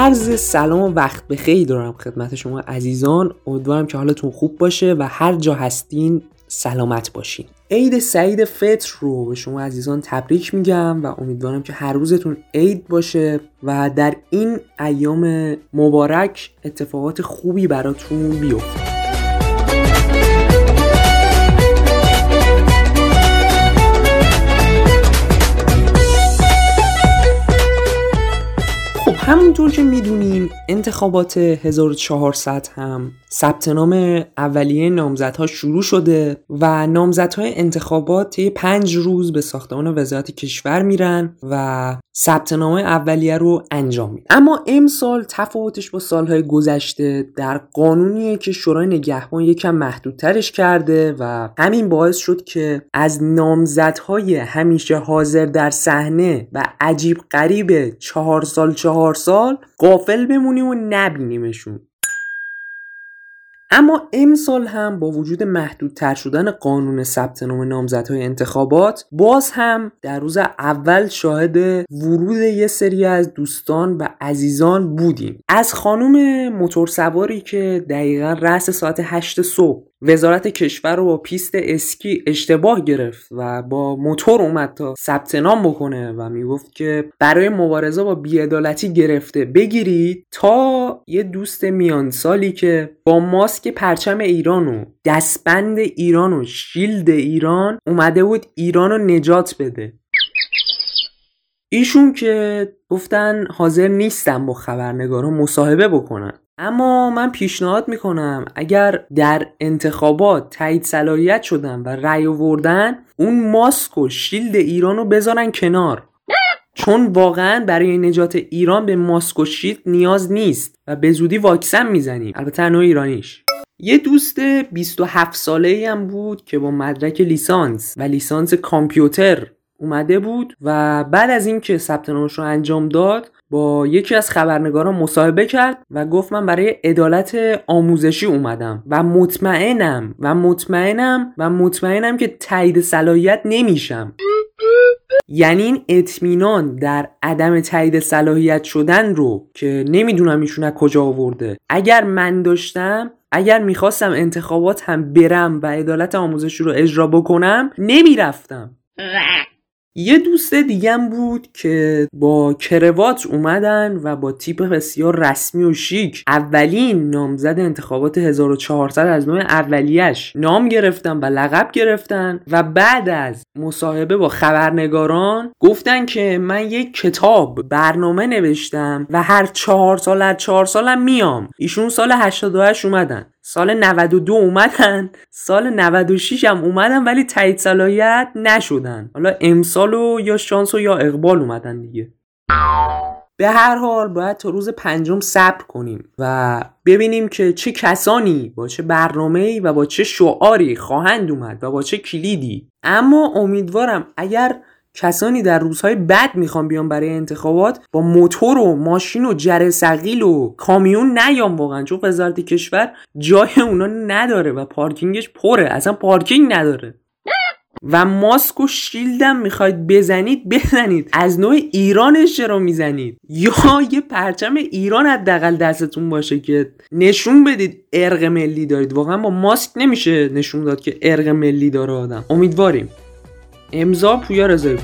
عرض سلام و وقت بخیر دارم خدمت شما عزیزان. امیدوارم که حالتون خوب باشه و هر جا هستین سلامت باشین. عید سعید فطر رو به شما عزیزان تبریک میگم و امیدوارم که هر روزتون عید باشه و در این ایام مبارک اتفاقات خوبی براتون بیفته. همونطور که می‌دونین انتخابات 1400 هم ثبت نام اولیه نامزدها شروع شده و نامزدهای انتخابات طی پنج روز به ساختمان وزارت کشور میرن و ثبت نام اولیه رو انجام میدن. اما امسال تفاوتش با سالهای گذشته در قانونیه که شورای نگهبان یکم محدودترش کرده و همین باعث شد که از نامزدهای همیشه حاضر در صحنه و عجیب قریب چهار سال چهار سال قافل بمونیم و نبینیمشون. اما امسال هم با وجود محدودتر شدن قانون ثبت نام نامزدهای انتخابات باز هم در روز اول شاهد ورود یه سری از دوستان و عزیزان بودیم. از خانم موتورسواری که دقیقا رأس ساعت 8 صبح وزارت کشور رو با پیست اسکی اشتباه گرفت و با موتور اومد تا ثبت نام بکنه و می‌گفت که برای مبارزه با بیعدالتی گرفته. بگیرید تا یه دوست میان سالی که با ماسک پرچم ایران و دستبند ایران و شیلد ایران اومده بود ایران رو نجات بده. ایشون که گفتن حاضر نیستم با خبرنگارا مصاحبه بکنن. اما من پیشنهاد می‌کنم اگر در انتخابات تایید صلاحیت شدن و رأی آوردن اون ماسک و شیلد ایران رو بذارن کنار. چون واقعا برای نجات ایران به ماسک و شیلد نیاز نیست و به زودی واکسن می‌زنیم. البته نوع ایرانیش. یه دوست 27 ساله هم بود که با مدرک لیسانس و لیسانس کامپیوتر اومده بود و بعد از اینکه ثبت نامش رو انجام داد با یکی از خبرنگاران مصاحبه کرد و گفت من برای عدالت آموزشی اومدم و مطمئنم و مطمئنم و مطمئنم که تایید صلاحیت نمیشم. یعنی این اطمینان در عدم تایید صلاحیت شدن رو که نمی‌دونم ایشون از کجا آورده. اگر من داشتم اگر می‌خواستم انتخابات هم برم و عدالت آموزشی رو اجرا بکنم نمی‌رفتم. یه دوست دیگم بود که با کروات اومدن و با تیپ بسیار رسمی و شیک اولین نامزد انتخابات 1400 از نوع اولیش نام گرفتن و لقب گرفتن و بعد از مصاحبه با خبرنگاران گفتن که من یک کتاب برنامه نوشتم و هر چهار سال هر چهار سالم میام. ایشون سال 88 اومدن. سال 92 اومدن. سال 96 هم اومدن ولی تایید صلاحیت نشدن. حالا امسال و یا شانس و یا اقبال اومدن دیگه. به هر حال باید تا روز پنجم صبر کنیم و ببینیم که چه کسانی با چه برنامه و با چه شعاری خواهند اومد و با چه کلیدی. اما امیدوارم اگر کسانی در روزهای بد می‌خوان بیان برای انتخابات با موتور و ماشین و جره سقیل و کامیون نیام واقعا چون وزارت کشور جای اونا نداره و پارکینگش پره اصلا پارکینگ نداره. و ماسک و شیلدم می‌خواید بزنید بزنید. از نوع ایرانش چرا می‌زنید؟ یا یه پرچم ایران حداقل دستتون باشه که نشون بدید ارق ملی دارید. واقعا با ماسک نمیشه نشون داد که ارق ملی داره آدم. امیدواریم. امضا پویا رضایی